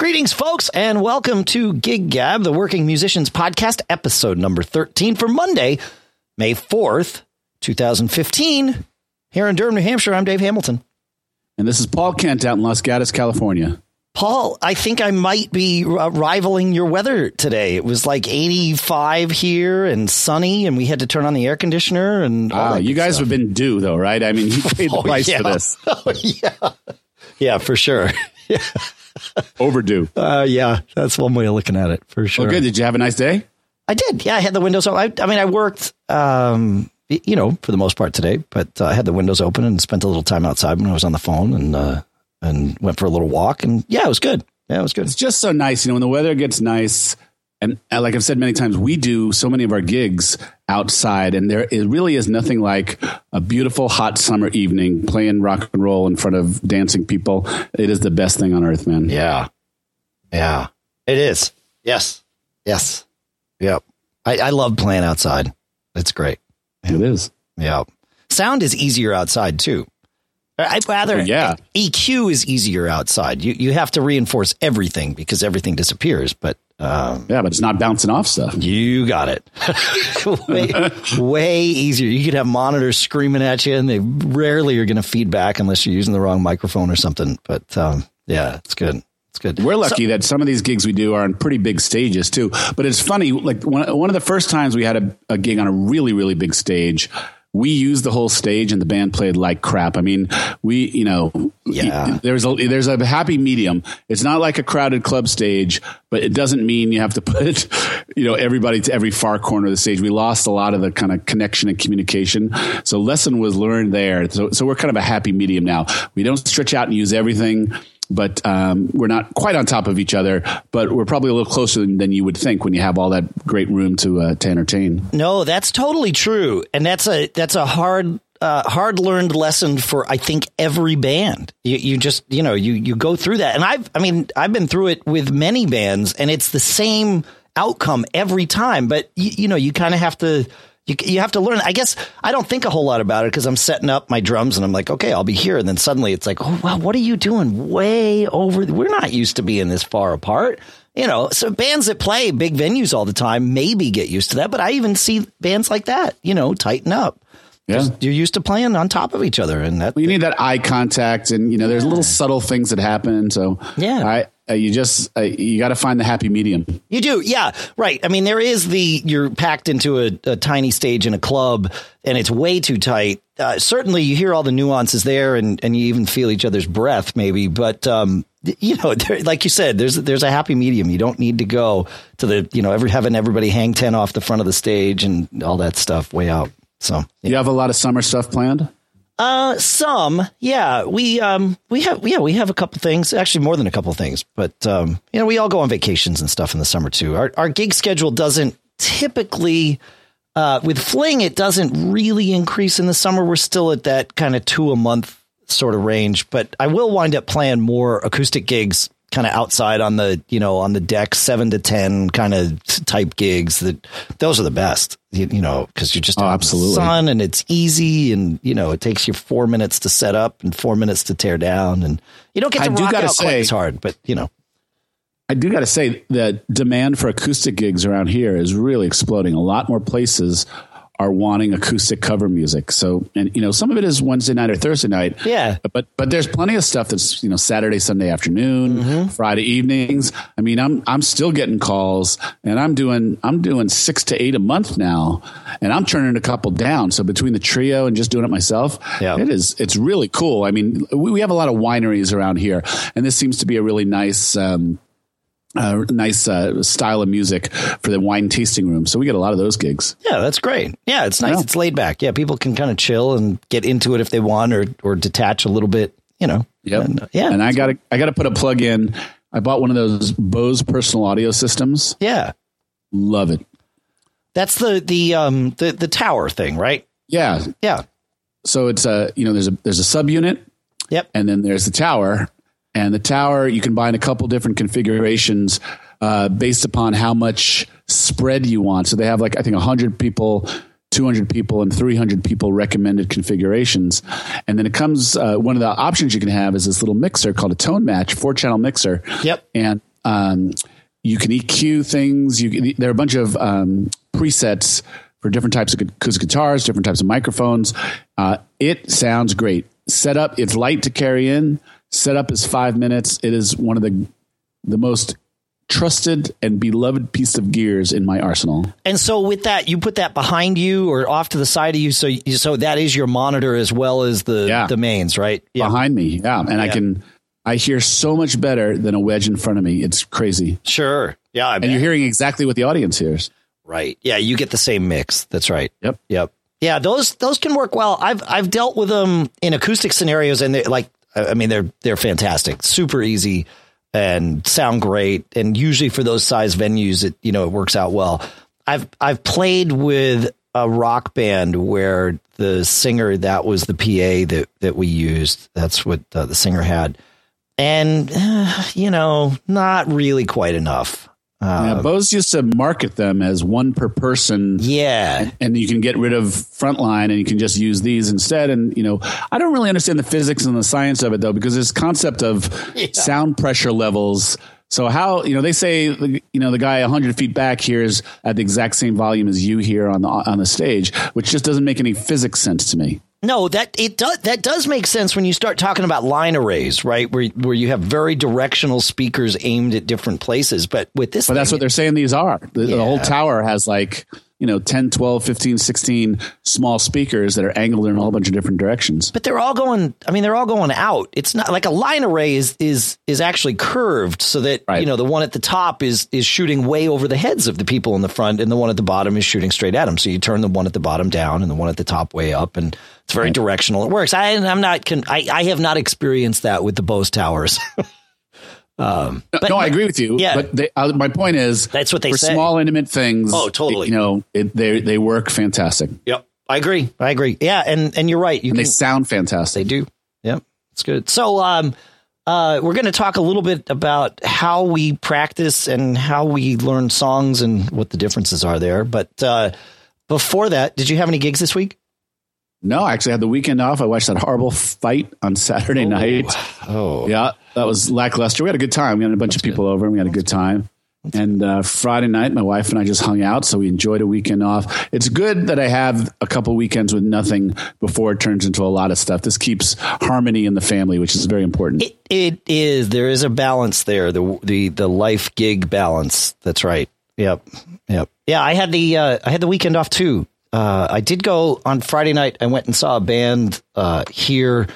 Greetings, folks, and welcome to Gig Gab, the Working Musicians Podcast, episode number 13 for Monday, May 4th, 2015. Here in Durham, New Hampshire, I'm Dave Hamilton. And this is Paul Kent out in Los Gatos, California. Paul, I think I might be rivaling your weather today. It was like 85 here and sunny, and we had to turn on the air conditioner. And wow, you guys stuff. have been due, though, right? I mean, you paid the oh, price yeah. for this. Oh, yeah. Yeah, for sure. yeah. Overdue. Uh, yeah, that's one way of looking at it for sure. Well, good. Did you have a nice day? I did. Yeah, I had the windows open. I, I mean, I worked, um, you know, for the most part today, but uh, I had the windows open and spent a little time outside when I was on the phone and uh, and went for a little walk. And yeah, it was good. Yeah, it was good. It's just so nice, you know, when the weather gets nice. And like I've said many times, we do so many of our gigs outside, and there it really is nothing like a beautiful hot summer evening playing rock and roll in front of dancing people. It is the best thing on earth, man. Yeah, yeah, it is. Yes. Yes. Yep. I, I love playing outside. It's great. It is. Yeah. Sound is easier outside too. I'd rather oh, yeah. EQ is easier outside. You you have to reinforce everything because everything disappears. But um, yeah, but it's not bouncing off stuff. You got it. way, way easier. You could have monitors screaming at you, and they rarely are going to feedback unless you're using the wrong microphone or something. But um, yeah, it's good. It's good. We're lucky so, that some of these gigs we do are on pretty big stages too. But it's funny, like one, one of the first times we had a, a gig on a really, really big stage, we used the whole stage and the band played like crap. I mean, we, you know, yeah. there's a there's a happy medium. It's not like a crowded club stage, but it doesn't mean you have to put, you know, everybody to every far corner of the stage. We lost a lot of the kind of connection and communication. So lesson was learned there. So so we're kind of a happy medium now. We don't stretch out and use everything but um, we're not quite on top of each other. But we're probably a little closer than, than you would think when you have all that great room to uh, to entertain. No, that's totally true, and that's a that's a hard. Uh, hard learned lesson for I think every band. You, you just you know you you go through that, and I've I mean I've been through it with many bands, and it's the same outcome every time. But you, you know you kind of have to you, you have to learn. I guess I don't think a whole lot about it because I'm setting up my drums and I'm like, okay, I'll be here. And then suddenly it's like, oh, wow, what are you doing way over? We're not used to being this far apart. You know, so bands that play big venues all the time maybe get used to that. But I even see bands like that, you know, tighten up. Yeah. You're used to playing on top of each other, and that well, you need that eye contact, and you know, there's yeah. little subtle things that happen. So yeah, I uh, you just uh, you got to find the happy medium. You do, yeah, right. I mean, there is the you're packed into a, a tiny stage in a club, and it's way too tight. Uh, certainly, you hear all the nuances there, and and you even feel each other's breath, maybe. But um, you know, there, like you said, there's there's a happy medium. You don't need to go to the you know every having everybody hang ten off the front of the stage and all that stuff way out. So yeah. you have a lot of summer stuff planned. Uh, some, yeah. We um we have yeah we have a couple things, actually more than a couple things, but um you know we all go on vacations and stuff in the summer too. Our our gig schedule doesn't typically. Uh, with Fling, it doesn't really increase in the summer. We're still at that kind of two a month sort of range, but I will wind up playing more acoustic gigs kind of outside on the you know on the deck seven to ten kind of type gigs that those are the best you, you know because you're just oh, absolutely sun and it's easy and you know it takes you four minutes to set up and four minutes to tear down and you don't get to I rock out say, quite as hard but you know I do got to say that demand for acoustic gigs around here is really exploding. A lot more places are wanting acoustic cover music. So, and you know, some of it is Wednesday night or Thursday night. Yeah. But but there's plenty of stuff that's you know Saturday, Sunday afternoon, mm-hmm. Friday evenings. I mean, I'm I'm still getting calls, and I'm doing I'm doing six to eight a month now, and I'm turning a couple down. So between the trio and just doing it myself, yeah. it is it's really cool. I mean, we, we have a lot of wineries around here, and this seems to be a really nice. Um, uh, nice uh, style of music for the wine tasting room. So we get a lot of those gigs. Yeah, that's great. Yeah, it's nice. Yeah. It's laid back. Yeah, people can kind of chill and get into it if they want, or or detach a little bit. You know. Yep. And, uh, yeah. And I got to I got to put a plug in. I bought one of those Bose personal audio systems. Yeah. Love it. That's the the um the the tower thing, right? Yeah. Yeah. So it's a you know there's a there's a subunit. Yep. And then there's the tower, and the tower, you can buy in a couple different configurations uh, based upon how much spread you want. So they have like, I think 100 people. 200 people and 300 people recommended configurations. And then it comes, uh, one of the options you can have is this little mixer called a ToneMatch, four channel mixer. Yep. And Um, you can EQ things. You can, there are a bunch of um, presets for different types of acoustic guitars, different types of microphones. Uh, it sounds great. Set up. it's light to carry in. Setup is five minutes. It is one of the the most trusted and beloved piece of gears in my arsenal. And so with that, you put that behind you or off to the side of you, so so that is your monitor as well as the Yeah. the mains, right? Yeah, Behind me, yeah, and I can I hear so much better than a wedge in front of me. It's crazy, sure. Yeah, I and you're hearing exactly what the audience hears. right. Yeah, you get the same mix. That's right. Yep. Yep. Yeah, those those can work well. I've I've dealt with them in acoustic scenarios, and they're like, I mean, they're they're fantastic, super easy, and sound great. And usually for those size venues, it you know it works out well. I've I've played with a rock band where the singer that was the PA that that we used. That's what uh, the singer had, and uh, you know, not really quite enough. Uh, yeah, Bose used to market them as one per person. Yeah, and you can get rid of frontline and you can just use these instead. And, you know, I don't really understand the physics and the science of it though, because this concept of sound pressure levels. So how, you know, they say, you know, the guy hundred feet back hears at the exact same volume as you hear on the, on the stage, which just doesn't make any physics sense to me. No, that it does that does make sense when you start talking about line arrays, right? Where where you have very directional speakers aimed at different places. But with this, But that's what they're saying these are. The, the whole tower has like, you know, 10, 12, 15, 16 small speakers that are angled in a whole bunch of different directions. but they're all going. I mean, they're all going out. It's not like a line array is is is actually curved so that Right. you know the one at the top is is shooting way over the heads of the people in the front, and the one at the bottom is shooting straight at them. So you turn the one at the bottom down, and the one at the top way up, and it's very directional. It works. I I'm not. I I have not experienced that with the Bose towers. no, I agree with you. yeah. but they, uh, my point is That's what they for say. small, intimate things. Oh, totally. You know, it, they they work fantastic yep, I agree. I agree. Yeah, and and you're right. You and can, they sound fantastic. They do. Yep. It's good. So, um, uh, we're going to talk a little bit about how we practice and how we learn songs and what the differences are there. But uh, before that, did you have any gigs this week? No, I actually had the weekend off. I watched that horrible fight on Saturday night. Oh, Yeah, that was lackluster. We had a good time. We had a bunch of people over and we had a good time. And uh, Friday night, my wife and I just hung out, so we enjoyed a weekend off. It's good that I have a couple weekends with nothing before it turns into a lot of stuff. This keeps harmony in the family, which is very important. It it is. There is a balance there. The the the life gig balance. That's right. Yep. Yep. Yeah. I had the uh, I had the weekend off too. Uh, I did go on Friday night. I went and saw a band uh, here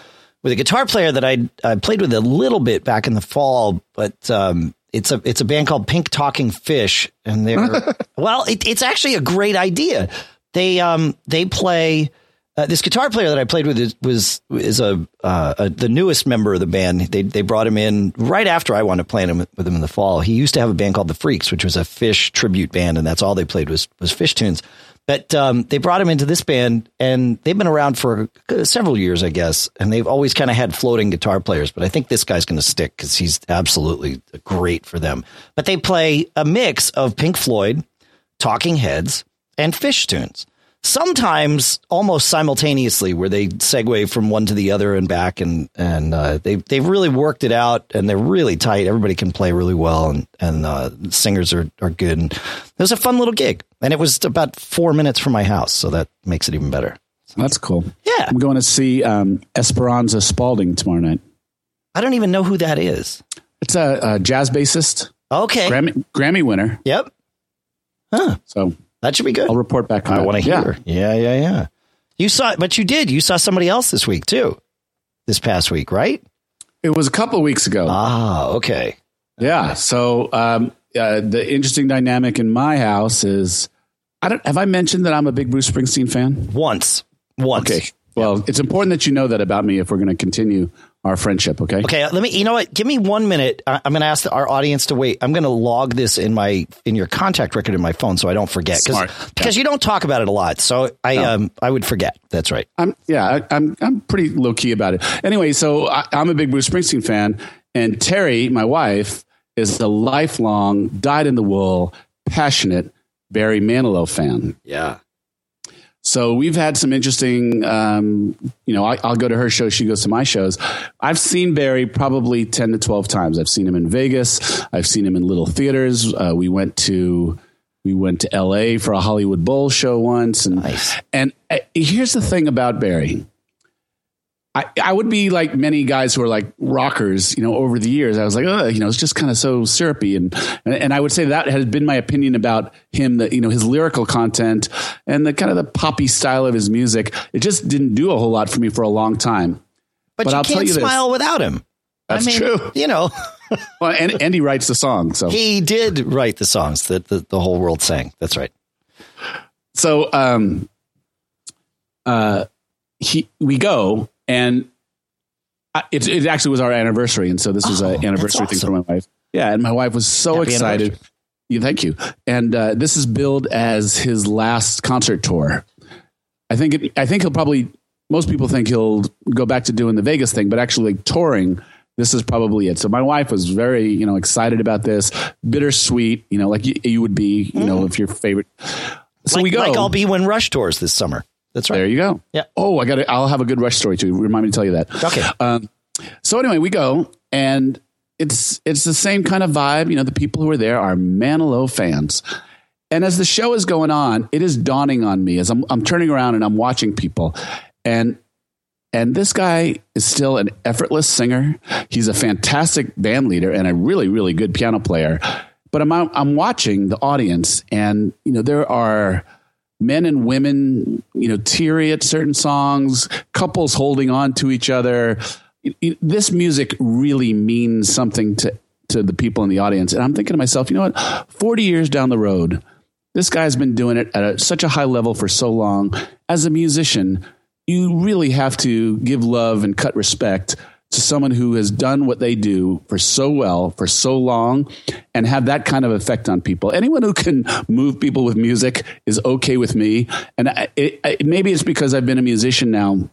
with a guitar player that I I played with a little bit back in the fall, but um, it's a it's a band called Pink Talking Fish, and they're well, it, it's actually a great idea. They um they play. Uh, this guitar player that I played with is, was is a, uh, a the newest member of the band. They they brought him in right after I wanted to play him with him in the fall. He used to have a band called the Freaks, which was a Phish tribute band, and that's all they played was was Phish tunes. But um, they brought him into this band, and they've been around for several years, I guess. And they've always kind of had floating guitar players, but I think this guy's going to stick because he's absolutely great for them. But they play a mix of Pink Floyd, Talking Heads, and Phish tunes. Sometimes almost simultaneously, where they segue from one to the other and back, and and uh, they they've really worked it out, and they're really tight. Everybody can play really well, and and uh, singers are are good. And it was a fun little gig, and it was about four minutes from my house, so that makes it even better. That's cool. Yeah. I'm going to see um, Esperanza Spalding tomorrow night. I don't even know who that is. It's a, a jazz bassist, Okay. Grammy, Grammy winner. Yep. Huh. So That should be good. I'll report back on I want to hear. Yeah, yeah, yeah. You saw, but you did. You saw somebody else this week too. This past week, right? It was a couple of weeks ago. Ah, okay. Yeah. So um, uh, the interesting dynamic in my house is, I don't have I mentioned that I'm a big Bruce Springsteen fan. Once, once. Okay. Well, it's important that you know that about me if we're going to continue our friendship. Okay. Okay, let me. You know what? Give me one minute. I, I'm going to ask our audience to wait. I'm going to log this in my in your contact record in my phone so I don't forget Smart. because you don't talk about it a lot. So I No. um I would forget. That's right. I'm yeah, I, I'm I'm pretty low key about it. Anyway, so I, I'm a big Bruce Springsteen fan, and Terry, my wife, is a lifelong, dyed in the wool, passionate Barry Manilow fan. Yeah. So we've had some interesting, um, you know, I, will go to her show. She goes to my shows. I've seen Barry probably 10 to 12 times. I've seen him in Vegas. I've seen him in little theaters. Uh, we went to, we went to LA for a Hollywood Bowl show once. And, nice. and uh, here's the thing about Barry. I, I would be like many guys who are like rockers, you know, over the years. I was like, oh, you know, it's just kind of so syrupy. And, and, and I would say that has been my opinion about him, that, you know, his lyrical content and the kind of the poppy style of his music. It just didn't do a whole lot for me for a long time. But, but you I'll can't you smile this. without him. That's I mean, true. You know. well, and Andy writes the song. So he did write the songs that the, the whole world sang. That's right. So, um, uh, he, we go and I, it, it actually was our anniversary, and so this was an oh, anniversary thing for my wife. Yeah, and my wife was so Happy excited. Yeah, thank you. And uh, this is billed as his last concert tour. I think it, I think he'll probably most people think he'll go back to doing the Vegas thing, but actually like touring this is probably it. So my wife was very, you know, excited about this, bittersweet, you know, like you, you would be, you mm. know, if your favorite. So like, we go. Like I'll be when Rush tours this summer. That's right. There you go. Yeah. Oh, I got it. I'll have a good Rush story too. Remind me to tell you that. Okay. Um, so anyway, we go and it's it's the same kind of vibe. You know, the people who are there are Manilow fans. And as the show is going on, it is dawning on me as I'm I'm turning around and I'm watching people, and and this guy is still an effortless singer. He's a fantastic band leader and a really really good piano player. But I'm I'm watching the audience, and you know there are men and women, you know, teary at certain songs, couples holding on to each other. This music really means something to, to the people in the audience. And I'm thinking to myself, you know what? 40 years down the road, this guy's been doing it at a, such a high level for so long. As a musician, you really have to give love and cut respect to someone who has done what they do for so well for so long and have that kind of effect on people. Anyone who can move people with music is okay with me. And it, it, maybe it's because I've been a musician now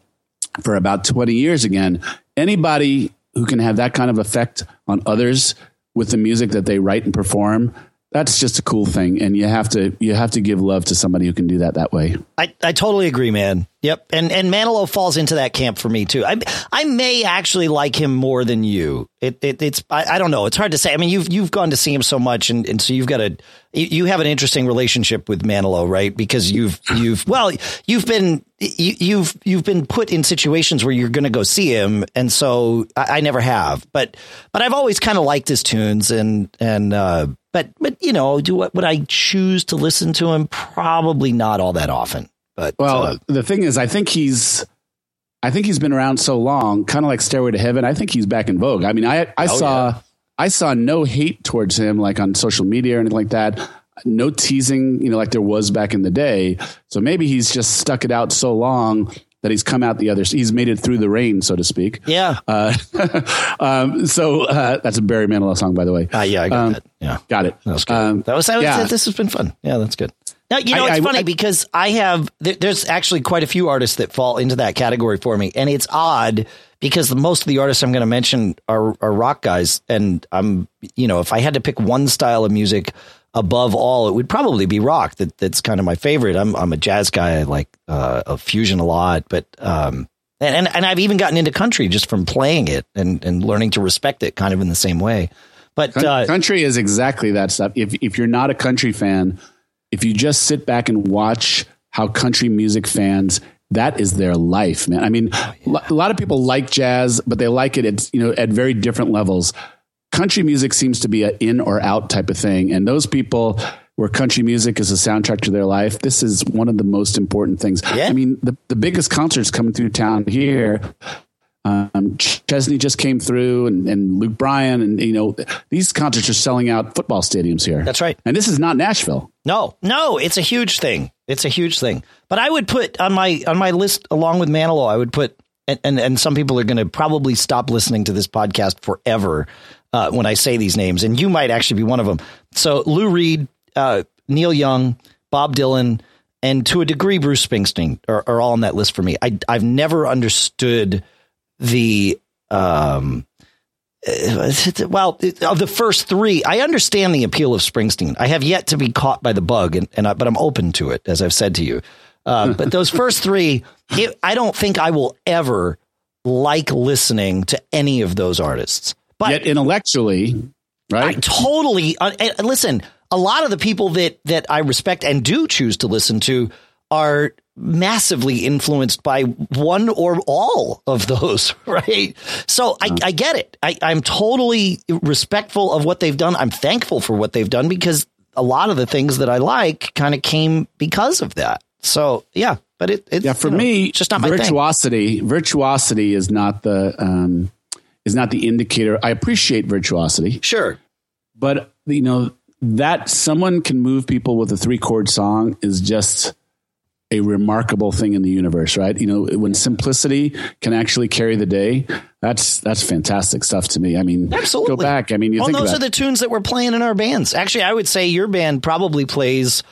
for about 20 years again. Anybody who can have that kind of effect on others with the music that they write and perform that's just a cool thing and you have to you have to give love to somebody who can do that that way i, I totally agree man yep and and manilow falls into that camp for me too i i may actually like him more than you it, it it's I, I don't know it's hard to say i mean you've you've gone to see him so much and, and so you've got a you have an interesting relationship with manilow right because you've you've well you've been you, you've you've been put in situations where you're going to go see him, and so I, I never have. But but I've always kind of liked his tunes, and and uh, but but you know, do what would I choose to listen to him? Probably not all that often. But well, uh, the thing is, I think he's. I think he's been around so long, kind of like Stairway to Heaven. I think he's back in vogue. I mean, I I oh, saw yeah. I saw no hate towards him like on social media or anything like that no teasing, you know, like there was back in the day. So maybe he's just stuck it out so long that he's come out the other. He's made it through the rain, so to speak. Yeah. Uh, um, so uh, that's a Barry Manilow song, by the way. Uh, yeah, I got um, that. Yeah, got it. That was good. Um, that was. That was yeah. This has been fun. Yeah, that's good. Now you know I, it's I, funny I, because I have there's actually quite a few artists that fall into that category for me, and it's odd because most of the artists I'm going to mention are, are rock guys, and I'm you know if I had to pick one style of music above all, it would probably be rock. That that's kind of my favorite. I'm I'm a jazz guy. I like uh, a fusion a lot, but um, and, and and I've even gotten into country just from playing it and and learning to respect it, kind of in the same way. But uh, country is exactly that stuff. If if you're not a country fan, if you just sit back and watch how country music fans that is their life, man. I mean, oh, yeah. a lot of people like jazz, but they like it at you know at very different levels country music seems to be an in or out type of thing. And those people where country music is a soundtrack to their life, this is one of the most important things. Yeah. I mean, the, the biggest concerts coming through town here. Um, Chesney just came through and, and Luke Bryan and you know these concerts are selling out football stadiums here. That's right. And this is not Nashville. No, no, it's a huge thing. It's a huge thing. But I would put on my on my list along with Manilow, I would put and, and, and some people are going to probably stop listening to this podcast forever uh, when I say these names, and you might actually be one of them. So Lou Reed, uh, Neil Young, Bob Dylan, and to a degree Bruce Springsteen are, are all on that list for me. I, I've never understood the um, uh, well, of the first three, I understand the appeal of Springsteen. I have yet to be caught by the bug, and, and I, but I'm open to it, as I've said to you. Uh, but those first three, it, I don't think I will ever like listening to any of those artists. But Yet intellectually, right? I totally uh, and listen. A lot of the people that that I respect and do choose to listen to are massively influenced by one or all of those, right? So I, I get it. I, I'm totally respectful of what they've done. I'm thankful for what they've done because a lot of the things that I like kind of came because of that. So yeah, but it, it yeah for you know, me, just not my virtuosity. Virtuosity is not the um, is not the indicator. I appreciate virtuosity, Sure. but you know that someone can move people with a three chord song is just a remarkable thing in the universe, right? You know, when simplicity can actually carry the day, that's that's fantastic stuff to me. I mean, Absolutely. go back. I mean, you well, think those are the tunes that we're playing in our bands. Actually, I would say your band probably plays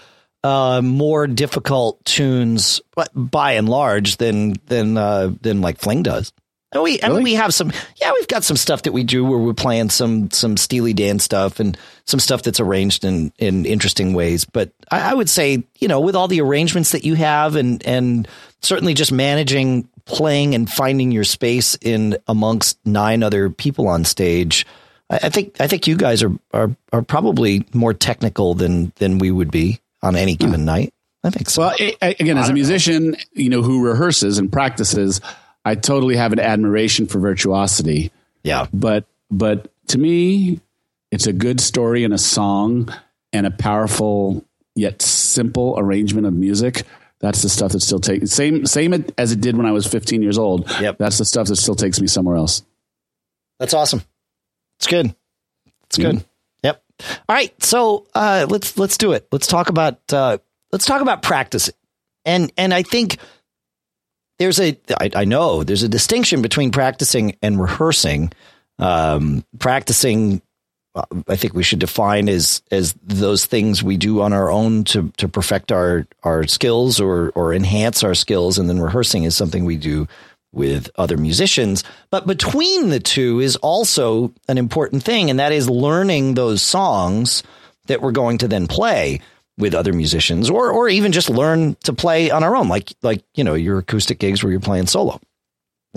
uh, more difficult tunes, but by and large, than than uh, than like Fling does. And we, I mean, we have some, yeah, we've got some stuff that we do where we're playing some some Steely Dan stuff and some stuff that's arranged in in interesting ways. But I, I would say, you know, with all the arrangements that you have, and and certainly just managing playing and finding your space in amongst nine other people on stage. I I think I think you guys are are are probably more technical than than we would be on any hmm. given night. I think so. Well, again, as a musician, you know, who rehearses and practices, I totally have an admiration for virtuosity. yeah, But but to me, it's a good story and a song and a powerful yet simple arrangement of music. That's the stuff that still takes same same as it did when I was 15 years old. Yep. That's the stuff that still takes me somewhere else. that's awesome. It's good. It's good. Yep. All right, so uh, let's let's do it. Let's talk about uh, let's talk about practicing, and and I think there's a I, I know there's a distinction between practicing and rehearsing. Um, practicing, uh, I think we should define as as those things we do on our own to to perfect our our skills or or enhance our skills, and then rehearsing is something we do with other musicians. But between the two is also an important thing, and that is learning those songs that we're going to then play with other musicians or or even just learn to play on our own like like you know your acoustic gigs where you're playing solo.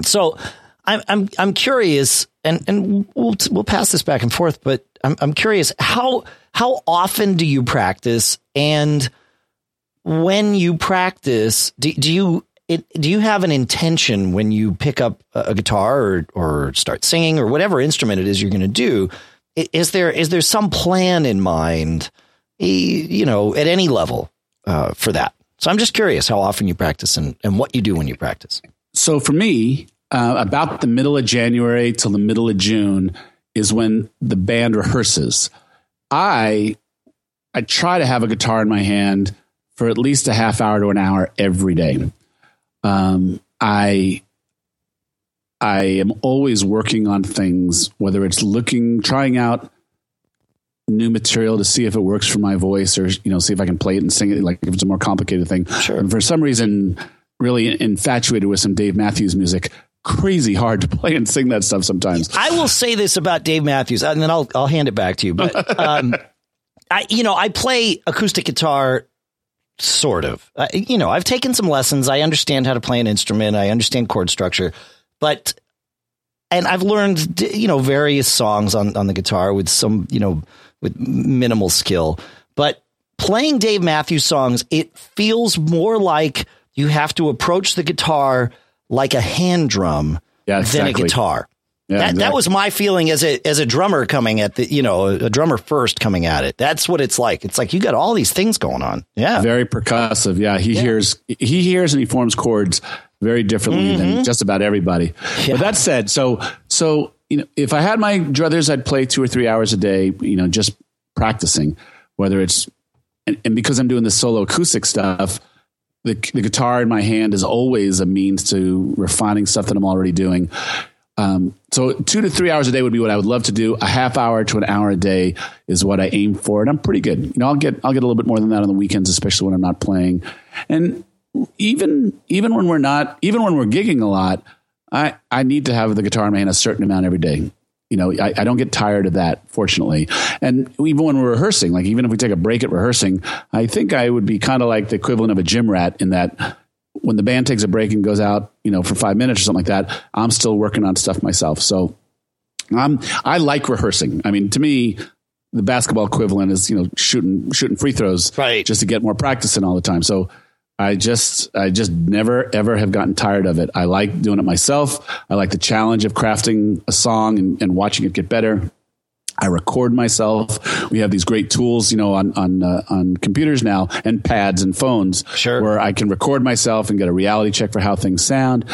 So I'm I'm I'm curious and and we'll we'll pass this back and forth but I'm I'm curious how how often do you practice and when you practice do, do you it, do you have an intention when you pick up a guitar or, or start singing or whatever instrument it is you're going to do? Is there is there some plan in mind, you know, at any level uh, for that? So I'm just curious how often you practice and, and what you do when you practice. So for me, uh, about the middle of January till the middle of June is when the band rehearses. I I try to have a guitar in my hand for at least a half hour to an hour every day. Um, I I am always working on things, whether it's looking, trying out new material to see if it works for my voice, or you know, see if I can play it and sing it. Like if it's a more complicated thing. Sure. And for some reason, really infatuated with some Dave Matthews music. Crazy hard to play and sing that stuff sometimes. I will say this about Dave Matthews, and then I'll I'll hand it back to you. But um, I, you know, I play acoustic guitar, sort of. Uh, you know, I've taken some lessons. I understand how to play an instrument. I understand chord structure, but and I've learned you know various songs on on the guitar with some you know with minimal skill, but playing Dave Matthews songs, it feels more like you have to approach the guitar like a hand drum Yeah, than a guitar. Yeah, that, that was my feeling as a as a drummer coming at the you know a drummer first coming at it. That's what it's like. It's like you got all these things going on. Yeah, very percussive. Yeah, he hears he hears and he forms chords very differently than mm-hmm. just about everybody. Yeah. But that said, so so you know, if I had my druthers, I'd play two or three hours a day. You know, just practicing. Whether it's and, and because I'm doing the solo acoustic stuff, the the guitar in my hand is always a means to refining stuff that I'm already doing. Um, so two to three hours a day would be what I would love to do. A half hour to an hour a day is what I aim for, and I'm pretty good. You know, I'll get I'll get a little bit more than that on the weekends, especially when I'm not playing. And even even when we're not, even when we're gigging a lot, I I need to have the guitar man a certain amount every day. you know, I, I, don't get tired of that, fortunately. And even when we're rehearsing, like even if we take a break at rehearsing, I think I would be kind of like the equivalent of a gym rat in that when the band takes a break and goes out, you know, for five minutes or something like that, I'm still working on stuff myself. So I'm, I like rehearsing. I mean, to me, the basketball equivalent is, you know, shooting, shooting free throws right. just to get more practice in all the time. So I just I just never ever have gotten tired of it. I like doing it myself. I like the challenge of crafting a song and, and watching it get better. I record myself. We have these great tools, you know, on on uh, on computers now and pads and phones, sure. where I can record myself and get a reality check for how things sound.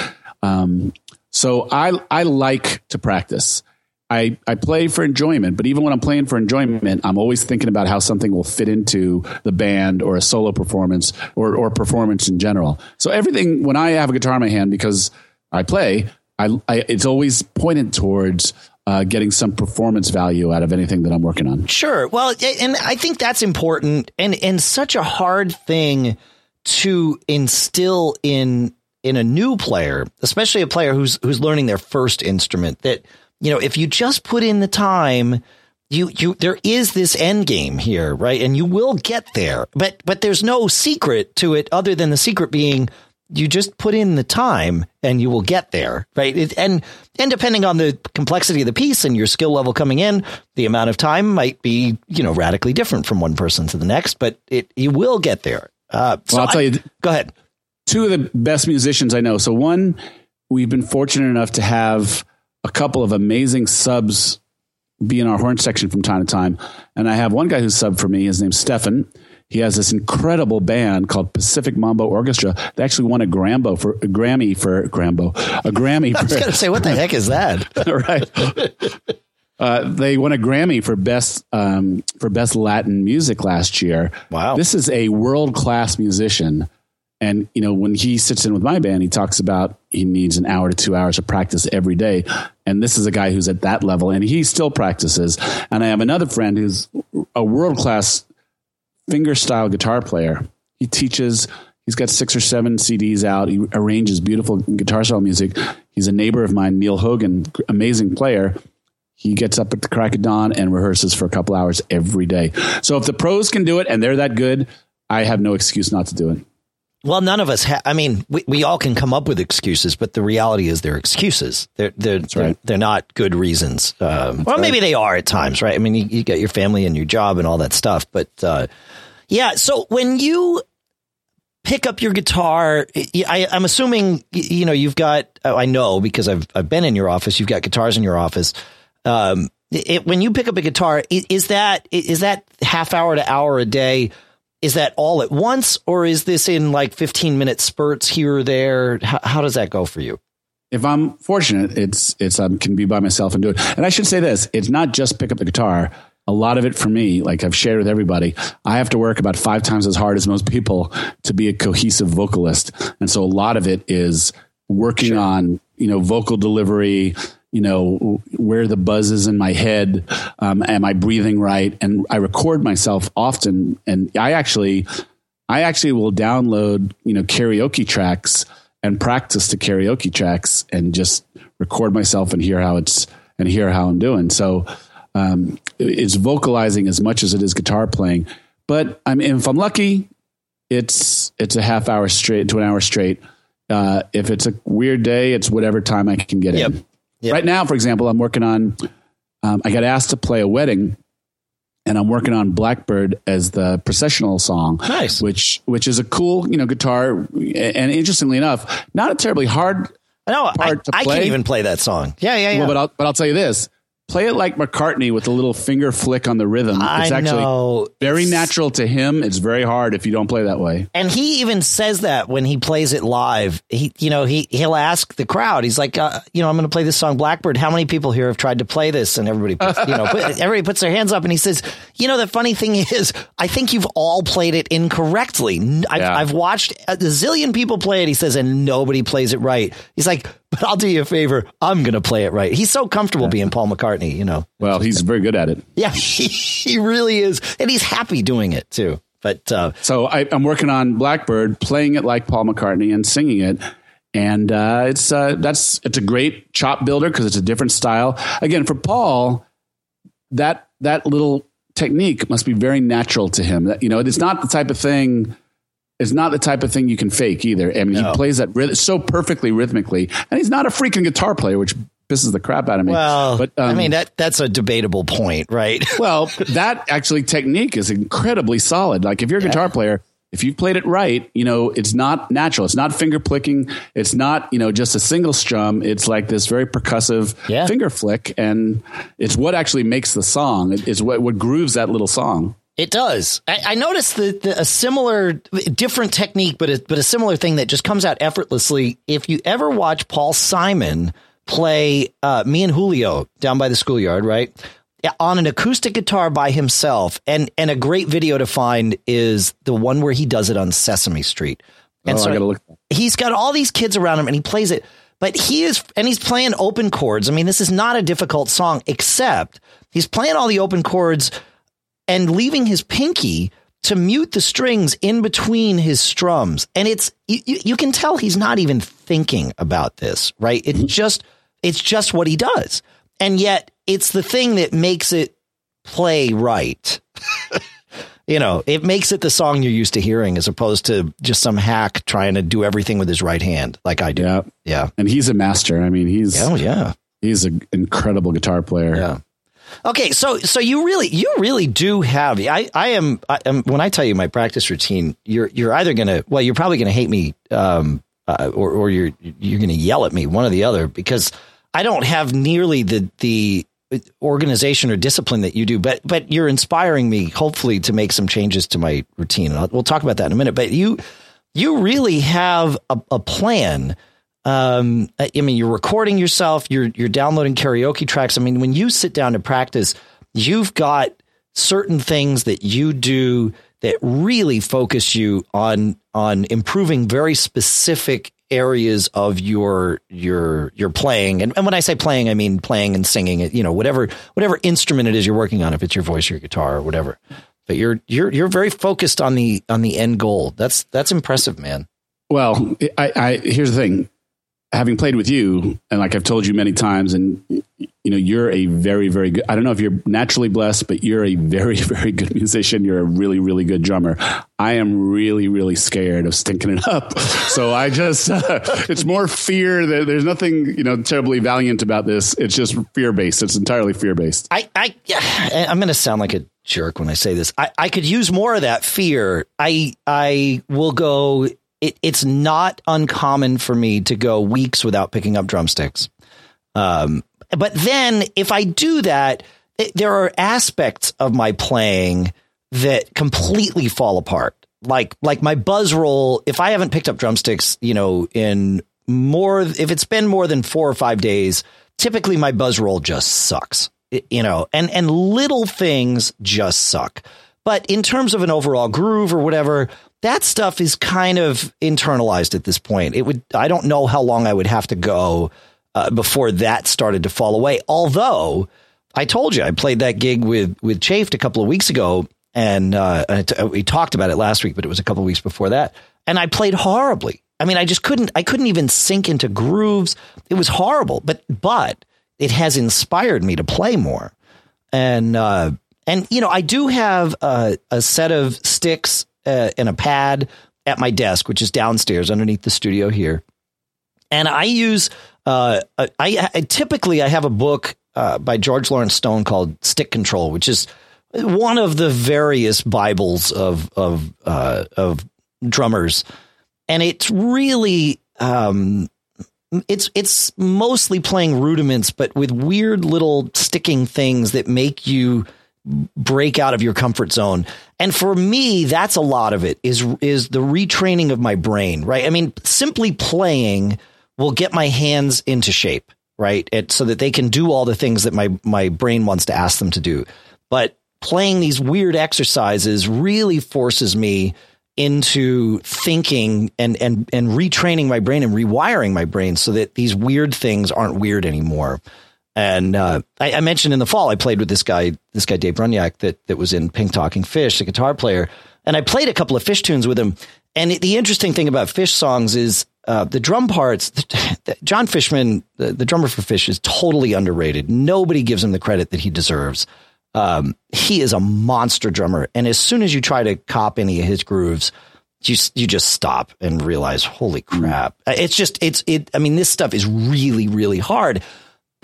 Um, so I I like to practice. I, I play for enjoyment, but even when I'm playing for enjoyment, I'm always thinking about how something will fit into the band or a solo performance or, or performance in general. So everything, when I have a guitar in my hand, because I play, I, I it's always pointed towards uh, getting some performance value out of anything that I'm working on. Sure. Well, and I think that's important and, and such a hard thing to instill in in a new player, especially a player who's who's learning their first instrument that – you know, if you just put in the time, you you there is this end game here, right? And you will get there. But but there's no secret to it other than the secret being you just put in the time and you will get there, right? It, and and depending on the complexity of the piece and your skill level coming in, the amount of time might be you know radically different from one person to the next, but it you will get there. Uh, so well, I'll tell you. Go ahead. Two of the best musicians I know. So one, we've been fortunate enough to have a couple of amazing subs be in our horn section from time to time. And I have one guy who's subbed for me. His name's Stefan. He has this incredible band called Pacific Mambo Orchestra. They actually won a Grambo for a Grammy for Grambo, a Grammy. For, I was going to say, what the heck is that? right. Uh, they won a Grammy for best um, for best Latin music last year. Wow! This is a world class musician and you know, when he sits in with my band, he talks about he needs an hour to two hours of practice every day. And this is a guy who's at that level, and he still practices. And I have another friend who's a world class fingerstyle guitar player. He teaches. He's got six or seven CDs out. He arranges beautiful guitar style music. He's a neighbor of mine, Neil Hogan, amazing player. He gets up at the crack of dawn and rehearses for a couple hours every day. So if the pros can do it and they're that good, I have no excuse not to do it. Well, none of us. Ha- I mean, we, we all can come up with excuses, but the reality is they're excuses. They're they're right. they're, they're, not good reasons. Um, well, right. maybe they are at times, right? I mean, you, you get your family and your job and all that stuff, but uh, yeah. So when you pick up your guitar, I, am assuming you know you've got. Oh, I know because I've I've been in your office. You've got guitars in your office. Um, it, when you pick up a guitar, is that is that half hour to hour a day? Is that all at once or is this in like 15 minute spurts here or there? How, how does that go for you? If I'm fortunate, it's it's I can be by myself and do it. And I should say this: it's not just pick up the guitar. A lot of it for me, like I've shared with everybody, I have to work about five times as hard as most people to be a cohesive vocalist, and so a lot of it is working sure. on you know vocal delivery, you know where the buzz is in my head um, am i breathing right and i record myself often and i actually i actually will download you know karaoke tracks and practice the karaoke tracks and just record myself and hear how it's and hear how i'm doing so um, it's vocalizing as much as it is guitar playing but i mean if i'm lucky it's it's a half hour straight to an hour straight uh, if it's a weird day, it's whatever time I can get yep. in. Yep. Right now, for example, I'm working on. Um, I got asked to play a wedding, and I'm working on Blackbird as the processional song. Nice, which which is a cool you know guitar, and interestingly enough, not a terribly hard. No, I, I can even play that song. Yeah, yeah, yeah. Well, but I'll, but I'll tell you this: play it like McCartney with a little finger flick on the rhythm. It's I actually know. very natural to him. It's very hard if you don't play that way. And he even says that when he plays it live. He, you know, he he'll ask the crowd. He's like, uh, you know, I'm going to play this song Blackbird. How many people here have tried to play this? And everybody, puts, you know, put, everybody puts their hands up. And he says, you know, the funny thing is, I think you've all played it incorrectly. I've, yeah. I've watched a zillion people play it. He says, and nobody plays it right. He's like, but I'll do you a favor. I'm going to play it right. He's so comfortable being Paul McCartney, you know. Well, he's very good at it. Yeah, he, he really is. And he's happy doing it too. But uh, so I, I'm working on Blackbird, playing it like Paul McCartney and singing it. and uh, it's uh, that's it's a great chop builder because it's a different style. Again, for Paul, that that little technique must be very natural to him. You know, it's not the type of thing. It's not the type of thing you can fake either. I mean, no. he plays that so perfectly rhythmically, and he's not a freaking guitar player, which pisses the crap out of me. Well, but um, I mean that that's a debatable point, right? well, that actually technique is incredibly solid. Like if you're a yeah. guitar player, if you've played it right, you know, it's not natural. It's not finger picking. It's not, you know, just a single strum. It's like this very percussive yeah. finger flick. And it's what actually makes the song. It's what, what grooves that little song. It does. I, I noticed that a similar, different technique, but a, but a similar thing that just comes out effortlessly. If you ever watch Paul Simon play uh, me and Julio down by the schoolyard, right? on an acoustic guitar by himself. And and a great video to find is the one where he does it on Sesame Street. And oh, so I gotta look. he's got all these kids around him and he plays it. But he is and he's playing open chords. I mean, this is not a difficult song, except he's playing all the open chords and leaving his pinky to mute the strings in between his strums. And it's you, you can tell he's not even thinking about this, right? It's mm-hmm. just it's just what he does. And yet it's the thing that makes it play right. you know, it makes it the song you're used to hearing as opposed to just some hack trying to do everything with his right hand like I do. Yeah. Yeah. And he's a master. I mean, he's Oh yeah. He's an incredible guitar player. Yeah. Okay, so so you really you really do have I I am, I am when I tell you my practice routine you're you're either gonna well you're probably gonna hate me um uh, or or you're you're gonna yell at me one or the other because I don't have nearly the the organization or discipline that you do, but but you're inspiring me hopefully to make some changes to my routine. I'll, we'll talk about that in a minute. But you you really have a, a plan. Um, I mean, you're recording yourself. You're you're downloading karaoke tracks. I mean, when you sit down to practice, you've got certain things that you do that really focus you on on improving very specific areas of your your your playing and, and when i say playing i mean playing and singing you know whatever whatever instrument it is you're working on if it's your voice or your guitar or whatever but you're you're you're very focused on the on the end goal that's that's impressive man well i i here's the thing having played with you and like i've told you many times and you know, you're a very, very good. I don't know if you're naturally blessed, but you're a very, very good musician. You're a really, really good drummer. I am really, really scared of stinking it up. So I just, uh, it's more fear that there's nothing, you know, terribly valiant about this. It's just fear based. It's entirely fear based. I, I, I'm going to sound like a jerk when I say this. I, I could use more of that fear. I, I will go. It, it's not uncommon for me to go weeks without picking up drumsticks. Um, but then if I do that, it, there are aspects of my playing that completely fall apart. Like like my buzz roll, if I haven't picked up drumsticks, you know, in more if it's been more than 4 or 5 days, typically my buzz roll just sucks. you know, and and little things just suck. But in terms of an overall groove or whatever, that stuff is kind of internalized at this point. It would I don't know how long I would have to go uh, before that started to fall away. Although I told you I played that gig with with Chafed a couple of weeks ago, and uh, we talked about it last week, but it was a couple of weeks before that, and I played horribly. I mean, I just couldn't. I couldn't even sink into grooves. It was horrible. But but it has inspired me to play more, and uh, and you know I do have a, a set of sticks uh, and a pad at my desk, which is downstairs underneath the studio here, and I use uh, I, I, typically I have a book uh, by George Lawrence Stone called Stick Control, which is one of the various Bibles of of uh, of drummers, and it's really um, it's it's mostly playing rudiments, but with weird little sticking things that make you break out of your comfort zone. And for me, that's a lot of it is is the retraining of my brain, right? I mean, simply playing will get my hands into shape, right? It, so that they can do all the things that my my brain wants to ask them to do. But playing these weird exercises really forces me into thinking and and and retraining my brain and rewiring my brain so that these weird things aren't weird anymore. And uh, I, I, mentioned in the fall I played with this guy, this guy Dave Brunyak, that that was in Pink Talking Fish, the guitar player, and I played a couple of Phish tunes with him. And the interesting thing about Phish songs is uh, the drum parts. John Fishman, the, the, drummer for Phish, is totally underrated. Nobody gives him the credit that he deserves. Um, he is a monster drummer, and as soon as you try to cop any of his grooves, you you just stop and realize, holy crap! It's just it's it. I mean, this stuff is really really hard.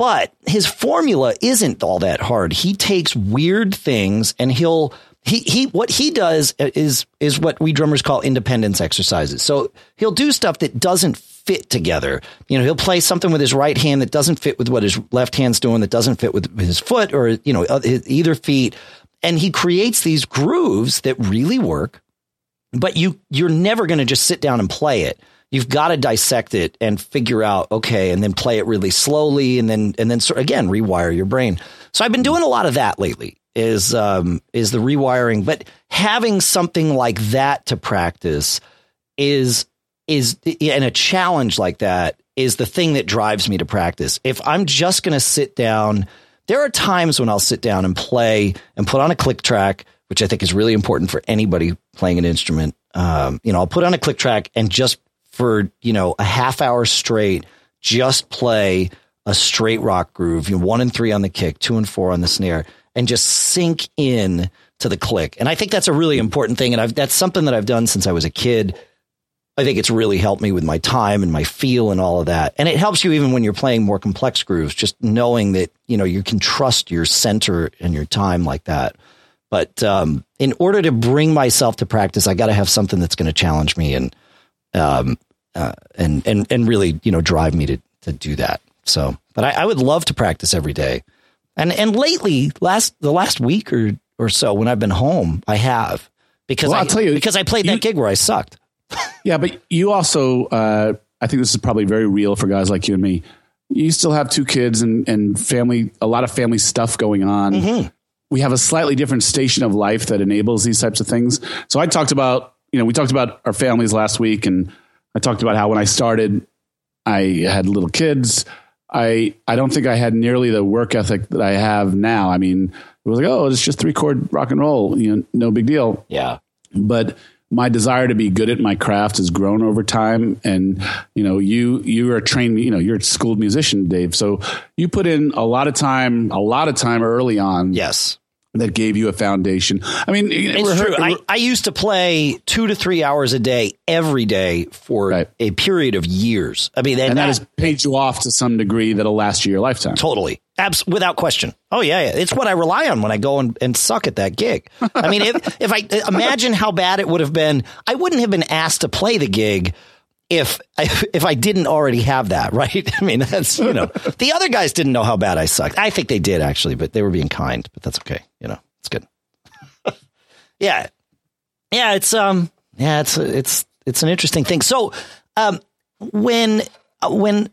But his formula isn't all that hard. He takes weird things and he'll he he what he does is is what we drummers call independence exercises. So he'll do stuff that doesn't fit together. You know, he'll play something with his right hand that doesn't fit with what his left hand's doing, that doesn't fit with his foot or you know either feet, and he creates these grooves that really work. But you you're never going to just sit down and play it. You've got to dissect it and figure out okay, and then play it really slowly, and then and then sort again rewire your brain. So I've been doing a lot of that lately is um, is the rewiring. But having something like that to practice is is and a challenge like that is the thing that drives me to practice. If I'm just going to sit down, there are times when I'll sit down and play and put on a click track, which I think is really important for anybody playing an instrument. Um, you know, I'll put on a click track and just for you know a half hour straight, just play a straight rock groove. You know, one and three on the kick, two and four on the snare and just sink in to the click. And I think that's a really important thing. And I've, that's something that I've done since I was a kid. I think it's really helped me with my time and my feel and all of that. And it helps you even when you're playing more complex grooves, just knowing that, you know, you can trust your center and your time like that. But um, in order to bring myself to practice, I got to have something that's going to challenge me and, um, uh, and, and, and really, you know, drive me to, to do that. So, but I, I would love to practice every day. And and lately, last the last week or or so, when I've been home, I have because well, I, will tell you because I played you, that gig where I sucked. yeah, but you also, uh, I think this is probably very real for guys like you and me. You still have two kids and and family, a lot of family stuff going on. Mm-hmm. We have a slightly different station of life that enables these types of things. So I talked about, you know, we talked about our families last week, and I talked about how when I started, I had little kids. I I don't think I had nearly the work ethic that I have now. I mean, it was like, oh, it's just three chord rock and roll, you know, no big deal. Yeah. But my desire to be good at my craft has grown over time and you know you you are a trained you know you're a schooled musician dave so you put in a lot of time a lot of time early on yes that gave you a foundation. I mean, it's true. I, I used to play two to three hours a day every day for right. a period of years. I mean, and, and that, that, has paid you off to some degree that'll last you your lifetime. Totally. Abs- without question. Oh yeah, yeah, it's what I rely on when I go and, and suck at that gig. I mean, if, if I imagine how bad it would have been, I wouldn't have been asked to play the gig if if I didn't already have that, right? I mean, that's you know, the other guys didn't know how bad I sucked. I think they did actually, but they were being kind. But that's okay. You know, it's good. yeah, yeah. It's um, yeah. It's it's it's an interesting thing. So, um, when when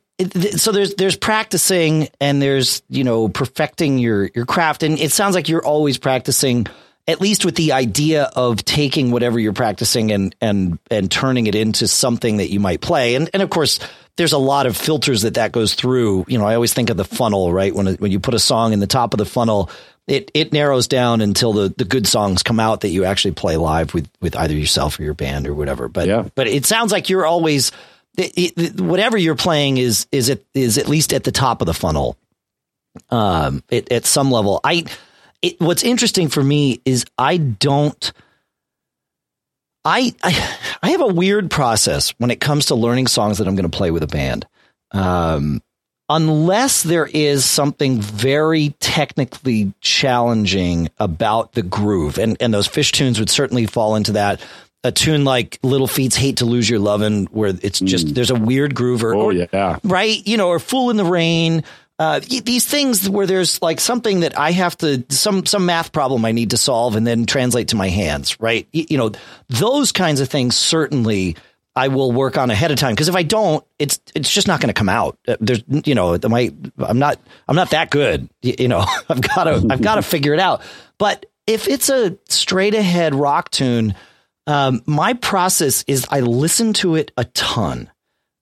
so there's there's practicing and there's you know perfecting your your craft, and it sounds like you're always practicing at least with the idea of taking whatever you're practicing and and and turning it into something that you might play. And and of course, there's a lot of filters that that goes through. You know, I always think of the funnel, right? When when you put a song in the top of the funnel, it it narrows down until the the good songs come out that you actually play live with with either yourself or your band or whatever. But yeah. but it sounds like you're always it, it, whatever you're playing is is it is at least at the top of the funnel. Um, it, at some level, I it, what's interesting for me is I don't. I, I I have a weird process when it comes to learning songs that I'm going to play with a band. Um, unless there is something very technically challenging about the groove, and and those Phish tunes would certainly fall into that. A tune like Little Feat's "Hate to Lose Your Lovin'," where it's just mm. there's a weird groove, or, oh, yeah, right, you know, or "Fool in the Rain," uh, these things where there's like something that I have to some some math problem I need to solve and then translate to my hands, right? You, know, those kinds of things certainly I will work on ahead of time because if I don't, it's it's just not going to come out. Uh, there's you know, my I'm not I'm not that good. You, you know, I've got to I've got to figure it out. But if it's a straight ahead rock tune, um, my process is I listen to it a ton.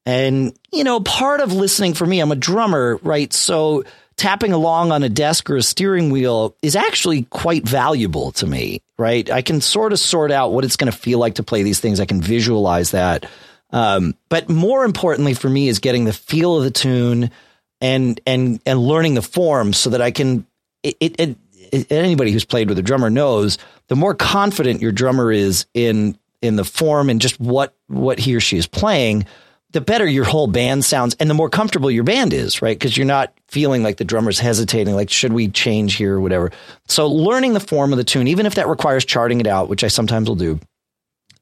And, you know, part of listening for me, I'm a drummer, right? So tapping along on a desk or a steering wheel is actually quite valuable to me, right? I can sort of sort out what it's going to feel like to play these things. I can visualize that. Um, but more importantly for me is getting the feel of the tune and and and learning the form so that I can. It, it, it, anybody who's played with a drummer knows the more confident your drummer is in in the form and just what what he or she is playing, the better your whole band sounds and the more comfortable your band is, right? Because you're not feeling like the drummer's hesitating, like, should we change here or whatever. So learning the form of the tune, even if that requires charting it out, which I sometimes will do.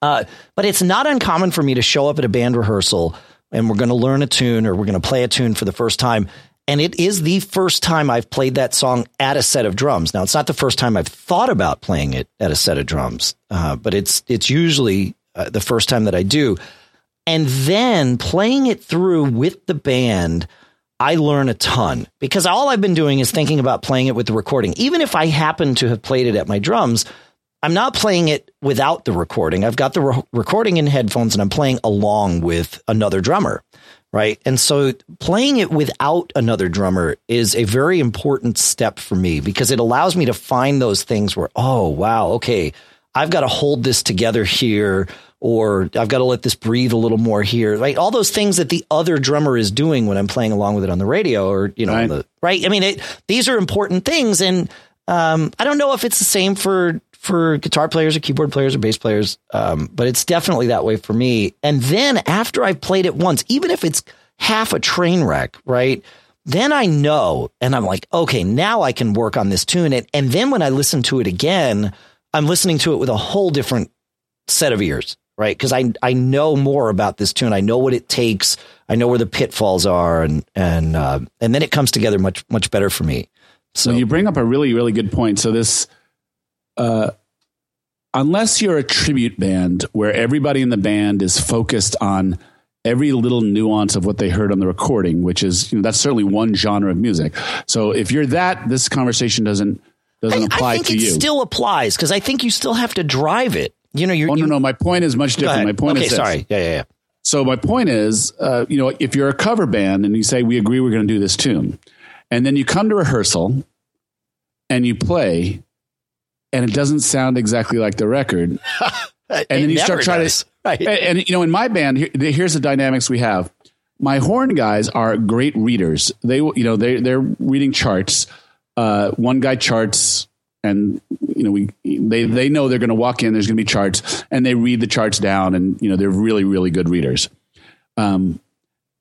Uh, but it's not uncommon for me to show up at a band rehearsal and we're going to learn a tune or we're going to play a tune for the first time. And it is the first time I've played that song at a set of drums. Now, it's not the first time I've thought about playing it at a set of drums, uh, but it's it's usually uh, the first time that I do and then playing it through with the band, I learn a ton because all I've been doing is thinking about playing it with the recording. Even if I happen to have played it at my drums, I'm not playing it without the recording. I've got the re- recording in headphones and I'm playing along with another drummer, right? And so playing it without another drummer is a very important step for me because it allows me to find those things where, oh, wow, okay, I've got to hold this together here or I've got to let this breathe a little more here. Right. All those things that the other drummer is doing when I'm playing along with it on the radio or, you know, right. The, right? I mean, it, these are important things. And, um, I don't know if it's the same for, for guitar players or keyboard players or bass players. Um, but it's definitely that way for me. And then after I've played it once, even if it's half a train wreck, right? Then I know, and I'm like, okay, now I can work on this tune. And, and then when I listen to it again, I'm listening to it with a whole different set of ears right? Because I I know more about this tune. I know what it takes. I know where the pitfalls are, and and uh, and then it comes together much much better for me. So well, you bring up a really really good point. So this, uh, unless you're a tribute band where everybody in the band is focused on every little nuance of what they heard on the recording, which is you know, that's certainly one genre of music. So if you're that, this conversation doesn't doesn't I, apply I think to it you. Still applies because I think you still have to drive it you know, you're. Oh, no, you, no. My point is much different. My point okay, is this. sorry. Yeah, yeah, yeah. So my point is, uh, you know, if you're a cover band and you say we agree we're going to do this tune, and then you come to rehearsal and you play, and it doesn't sound exactly like the record, and then you start trying does. to, right. and, and, you know, in my band, here, here's the dynamics we have. My horn guys are great readers. They, you know, they they're reading charts. Uh, one guy charts and you know we they they know they're going to walk in there's going to be charts and they read the charts down and you know they're really really good readers. Um,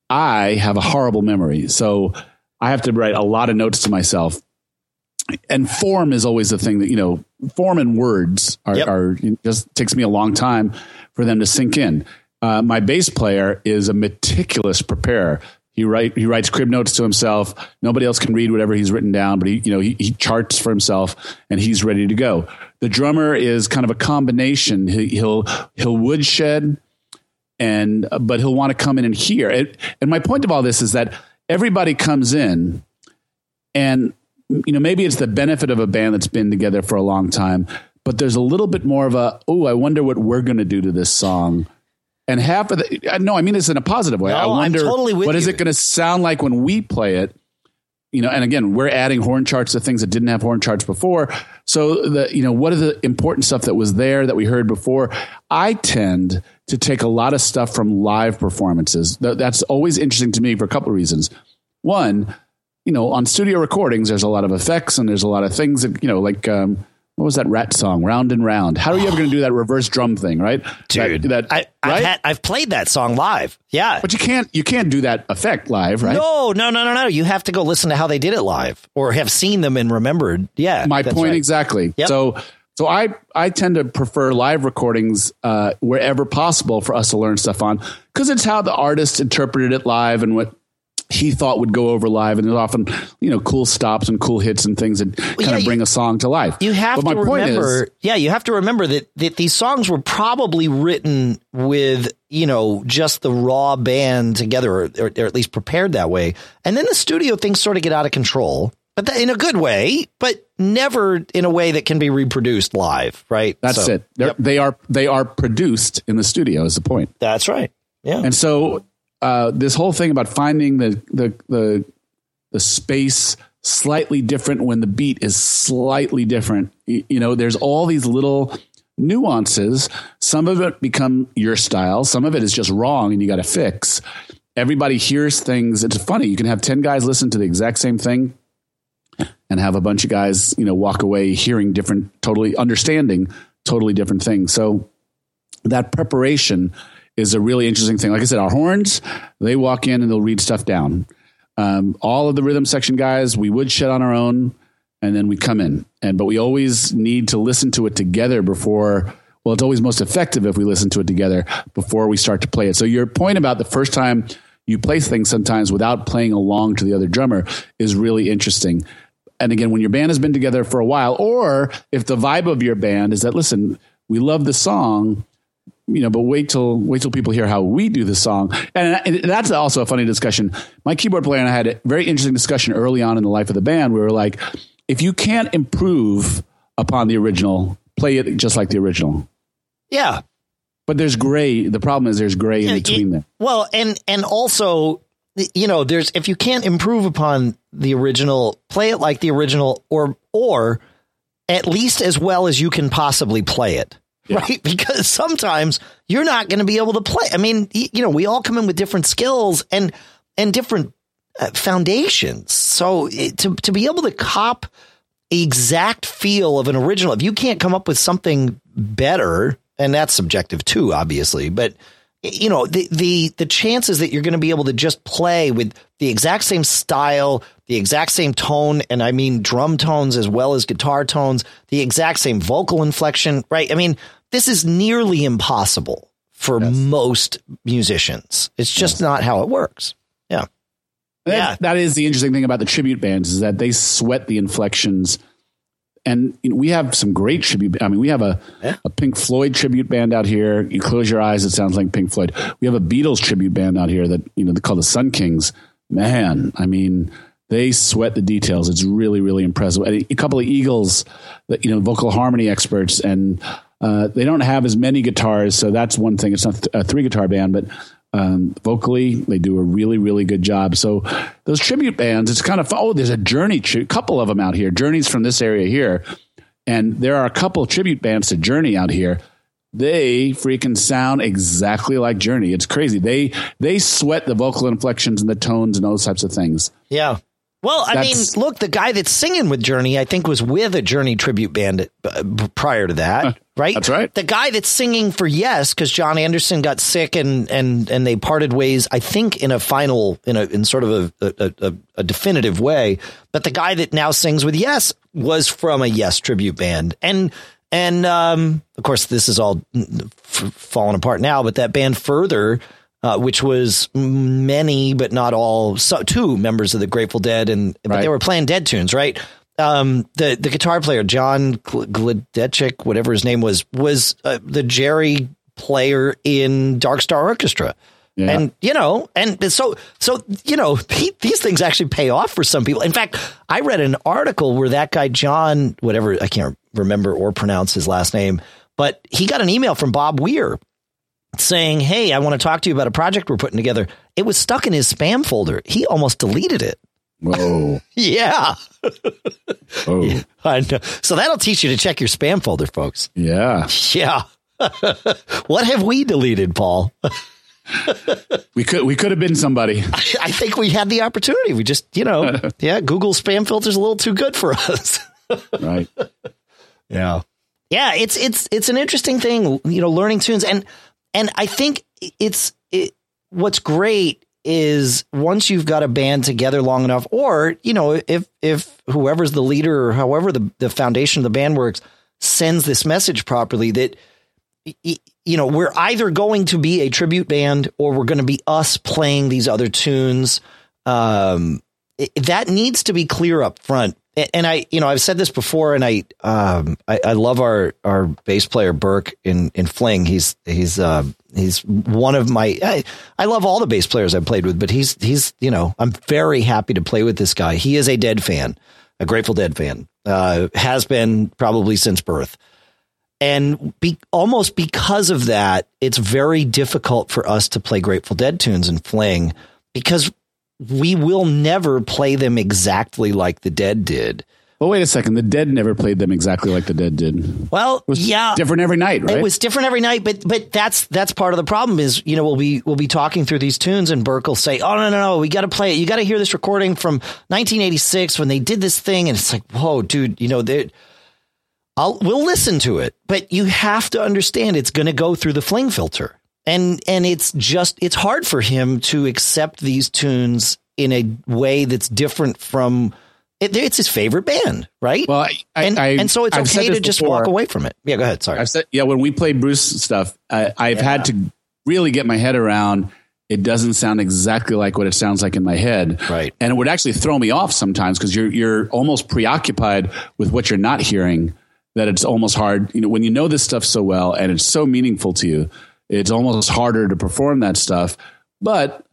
i have a horrible memory. So i have to write a lot of notes to myself. And form is always the thing that you know form and words are, yep. are just takes me a long time for them to sink in. Uh, my bass player is a meticulous preparer he write he writes crib notes to himself. Nobody else can read whatever he's written down, but he you know he, he charts for himself and he's ready to go. The drummer is kind of a combination. He, he'll he'll woodshed and but he'll want to come in and hear. It, and my point of all this is that everybody comes in and you know maybe it's the benefit of a band that's been together for a long time, but there's a little bit more of a oh I wonder what we're going to do to this song and half of the no, I mean this in a positive way. No, I wonder I'm totally what you. is it going to sound like when we play it. You know, and again, we're adding horn charts to things that didn't have horn charts before. So the you know, what are the important stuff that was there that we heard before? I tend to take a lot of stuff from live performances. That's always interesting to me for a couple of reasons. One, you know, on studio recordings, there's a lot of effects and there's a lot of things that you know, like. Um, what was that Ratt song? Round and round. How are you ever going to do that reverse drum thing, right? Dude, that, that I, right? had, I've played that song live. Yeah, but you can't you can't do that effect live, right? No, no, no, no, no. You have to go listen to how they did it live, or have seen them and remembered. Yeah, my point right. exactly. Yep. So. So I, I tend to prefer live recordings uh, wherever possible for us to learn stuff on because it's how the artist interpreted it live and what he thought would go over live, and there's often you know cool stops and cool hits and things that kind yeah, of bring a song to life. You have but to remember, is, yeah, you have to remember that that these songs were probably written with you know just the raw band together, or, or, or at least prepared that way, and then the studio things sort of get out of control. But in a good way, but never in a way that can be reproduced live, right? That's so, it. Yep. They are they are produced in the studio. Is the point? That's right. Yeah. And so uh, this whole thing about finding the, the the the space slightly different when the beat is slightly different. You, you know, there's all these little nuances. Some of it become your style. Some of it is just wrong and you got to fix. Everybody hears things. It's funny. You can have 10 guys listen to the exact same thing and have a bunch of guys, you know, walk away hearing different, totally understanding totally different things. So that preparation is a really interesting thing. Like I said, our horns, they walk in and they'll read stuff down. Um, all of the rhythm section guys, we woodshed on our own and then we come in. And but we always need to listen to it together before well, it's always most effective if we listen to it together before we start to play it. So your point about the first time you play things sometimes without playing along to the other drummer is really interesting. And again, when your band has been together for a while, or if the vibe of your band is that, listen, we love the song, you know, but wait till wait till people hear how we do the song, and, and, that's also a funny discussion. My keyboard player and I had a very interesting discussion early on in the life of the band. We were like, if you can't improve upon the original, play it just like the original. Yeah, but there's gray. The problem is there's gray in between there. Well, and and also, you know, there's if you can't improve upon the original, play it like the original, or or at least as well as you can possibly play it. Yeah. Right. Because sometimes you're not going to be able to play. I mean, you know, we all come in with different skills and, and different uh, foundations. So it, to, to be able to cop exact feel of an original, if you can't come up with something better, and that's subjective too, obviously, but you know, the, the, the chances that you're going to be able to just play with the exact same style, the exact same tone, and I mean drum tones as well as guitar tones, the exact same vocal inflection, right? I mean, this is nearly impossible for yes. most musicians. It's just yes. not how it works. Yeah. That, yeah. That is the interesting thing about the tribute bands is that they sweat the inflections and you know, we have some great tribute. I mean, we have a, yeah. a Pink Floyd tribute band out here. You close your eyes, it sounds like Pink Floyd. We have a Beatles tribute band out here that you know they call the Sun Kings. Man, I mean, they sweat the details. It's really, really impressive. A couple of Eagles, you know, vocal harmony experts, and uh, they don't have as many guitars, so that's one thing. It's not a three guitar band, but um, vocally, they do a really, really good job. So those tribute bands, it's kind of oh, there's a Journey, a couple of them out here. Journey's from this area here, and there are a couple tribute bands to Journey out here. They freaking sound exactly like Journey. It's crazy. They they sweat the vocal inflections and the tones and those types of things. Yeah. Well, I That's, mean, look, the guy that's singing with Journey, I think, was with a Journey tribute band uh, prior to that, right? That's right. The guy that's singing for Yes, because Jon Anderson got sick and and and they parted ways. I think in a final, in a in sort of a a, a, a definitive way. But the guy that now sings with Yes was from a Yes tribute band, and and um, of course, this is all falling apart now. But that band Furthur uh, which was many but not all, so, two members of the Grateful Dead, and but right. they were playing Dead tunes, right? Um, the the guitar player John Kadlecik, whatever his name was, was uh, the Jerry player in Dark Star Orchestra. Yeah. And you know, and so so you know, these things actually pay off for some people. In fact, I read an article where that guy John, whatever I can't remember or pronounce his last name, but he got an email from Bob Weir saying, Hey, I want to talk to you about a project we're putting together. It was stuck in his spam folder. He almost deleted it. Whoa. yeah. oh. I know. So that'll teach you to check your spam folder, folks. Yeah. Yeah. what have we deleted, Paul? we could we could have been somebody. I, I, think we had the opportunity. We just, you know, yeah, Google spam filter's a little too good for us. right. Yeah. Yeah, it's it's it's an interesting thing, you know, learning tunes and and I think it's it, what's great is once you've got a band together long enough, or you know, if if whoever's the leader or however the the foundation of the band works sends this message properly, that you know we're either going to be a tribute band or we're going to be us playing these other tunes. Um, it, that needs to be clear up front and I, you know, I've said this before, and I, um, I, I, love our our bass player Burke in in Fling. He's he's uh, he's one of my. I, I love all the bass players I've played with, but he's he's you know I'm very happy to play with this guy. He is a Dead fan, a Grateful Dead fan. Uh, has been probably since birth, and be, almost because of that, it's very difficult for us to play Grateful Dead tunes in Fling because we will never play them exactly like the dead did. Well, wait a second. The Dead never played them exactly like the Dead did. Well, yeah, different every night, right? It was different every night, but but that's that's part of the problem. Is you know we'll be we'll be talking through these tunes, and Burke will say, "Oh no no no, we got to play it. You got to hear this recording from 1986 when they did this thing," and it's like, "Whoa, dude, you know they." I'll we'll listen to it, but you have to understand it's going to go through the fling filter, and and it's just it's hard for him to accept these tunes in a way that's different from it, it's his favorite band, right? Well, I, and, I, and so it's I've okay to just before. walk away from it. Yeah, go ahead. Sorry. I've said, yeah, when we play Bruce stuff, I, I've Yeah. had to really get my head around. It doesn't sound exactly like what it sounds like in my head, Right. And it would actually throw me off sometimes because you're you're almost preoccupied with what you're not hearing. That it's almost hard, you know, when you know this stuff so well and it's so meaningful to you, it's almost harder to perform that stuff. But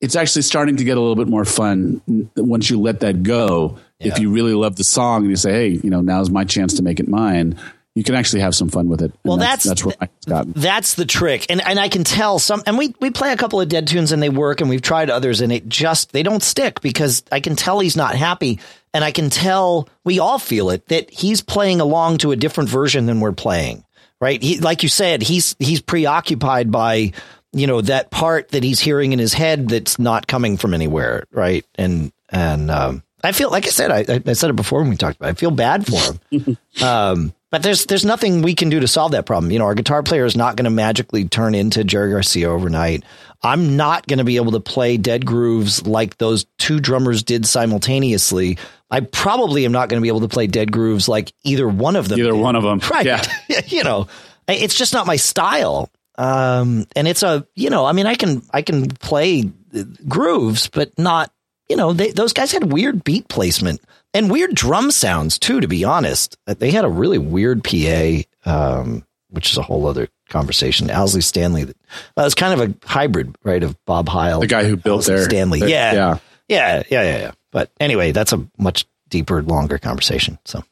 it's actually starting to get a little bit more fun once you let that go. If you really love the song and you say, "Hey, you know, now's my chance to make it mine," you can actually have some fun with it. Well, that's that's- that's gotten. That's the trick. And and I can tell some and we we play a couple of dead tunes and they work and we've tried others and it just they don't stick because I can tell he's not happy and I can tell we all feel it that he's playing along to a different version than we're playing. Right? He like you said, he's he's preoccupied by you know that part that he's hearing in his head that's not coming from anywhere, right? And and um I feel like I said I, I said it before when we talked about it. I feel bad for him. Um, but there's there's nothing we can do to solve that problem. You know, our guitar player is not going to magically turn into Jerry Garcia overnight. I'm not going to be able to play dead grooves like those two drummers did simultaneously. I probably am not going to be able to play dead grooves like either one of them. Either one of them, right? Yeah. you know, it's just not my style. Um, and it's a you know, I mean, I can I can play uh, grooves, but not you know, they, those guys had weird beat placement and weird drum sounds too. To be honest, Uh, they had a really weird PA, um, which is a whole other conversation. Owsley Stanley, that uh, was kind of a hybrid, right, of Bob Heil, The guy who built Owsley their Stanley. their- yeah, yeah. yeah, yeah, yeah, yeah. But anyway, that's a much deeper, longer conversation. So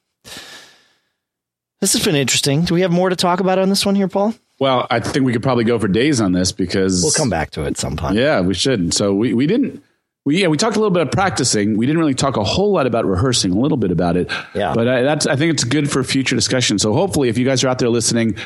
this has been interesting. Do we have more to talk about on this one here, Paul? Well, I think we could probably go for days on this because We'll come back to it sometime. Yeah, we should. So we, we didn't. We yeah we talked a little bit of practicing. We didn't really talk a whole lot about rehearsing. A little bit about it. Yeah. But I, that's I think it's good for future discussion. So hopefully, if you guys are out there listening,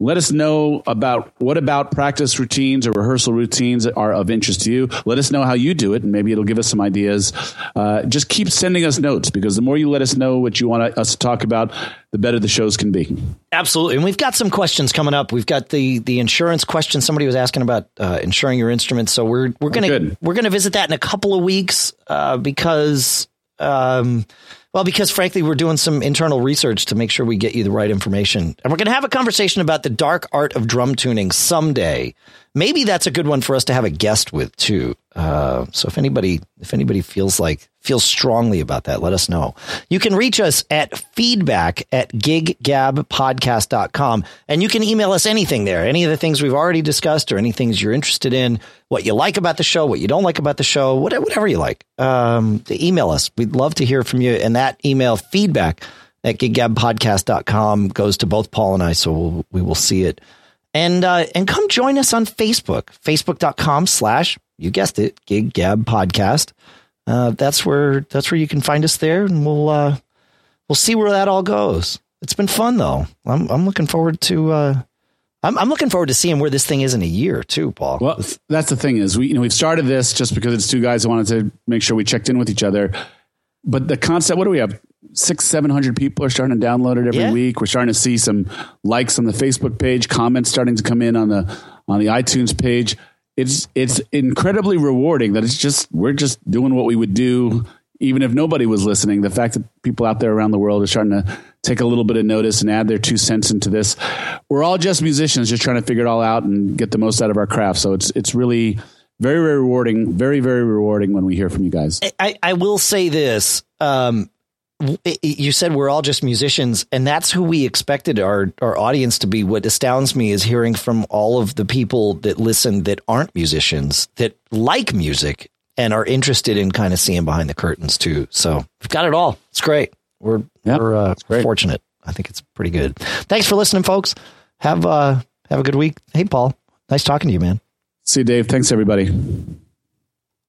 let us know about what about practice routines or rehearsal routines are of interest to you. Let us know how you do it, and maybe it'll give us some ideas. Uh, just keep sending us notes because the more you let us know what you want us to talk about, the better the shows can be. Absolutely. And we've got some questions coming up. We've got the the insurance question. Somebody was asking about uh, insuring your instruments. So we're we're gonna good. we're gonna visit that in a couple of weeks uh, because um, well because frankly we're doing some internal research to make sure we get you the right information. And we're gonna have a conversation about the dark art of drum tuning someday. Maybe that's a good one for us to have a guest with too. Uh, so if anybody if anybody feels like feels strongly about that, let us know. You can reach us at feedback at giggabpodcast.com and you can email us anything there, any of the things we've already discussed or any things you're interested in, what you like about the show, what you don't like about the show, whatever, you like. Um, email us. We'd love to hear from you. And that email feedback at giggabpodcast.com goes to both Paul and I. So we'll, we will see it and uh, and come join us on Facebook, facebook.com slash, you guessed it, Gig Gab Podcast. Uh, that's where that's where you can find us there, and we'll uh, we'll see where that all goes. It's been fun though. I'm I'm looking forward to uh, I'm I'm looking forward to seeing where this thing is in a year too, Paul. Well, that's the thing is we you know we've started this just because it's two guys who wanted to make sure we checked in with each other. But the concept, what do we have? Six, seven hundred people are starting to download it every Yeah. week. We're starting to see some likes on the Facebook page, comments starting to come in on the on the iTunes page. It's it's incredibly rewarding that it's just we're just doing what we would do even if nobody was listening. The fact that people out there around the world are starting to take a little bit of notice and add their two cents into this. We're all just musicians, just trying to figure it all out and get the most out of our craft. So it's it's really very very rewarding, very very rewarding when we hear from you guys. I, I will say this. Um, w- it- it- you said we're all just musicians, and that's who we expected our, our audience to be. What astounds me is hearing from all of the people that listen that aren't musicians, that like music and are interested in kind of seeing behind the curtains too. So we've got it all. It's great. We're, Yep, we're uh, great. fortunate. I think it's pretty good. Thanks for listening, folks. Have uh, have a good week. Hey, Paul. Nice talking to you, man. See you, Dave. Thanks everybody.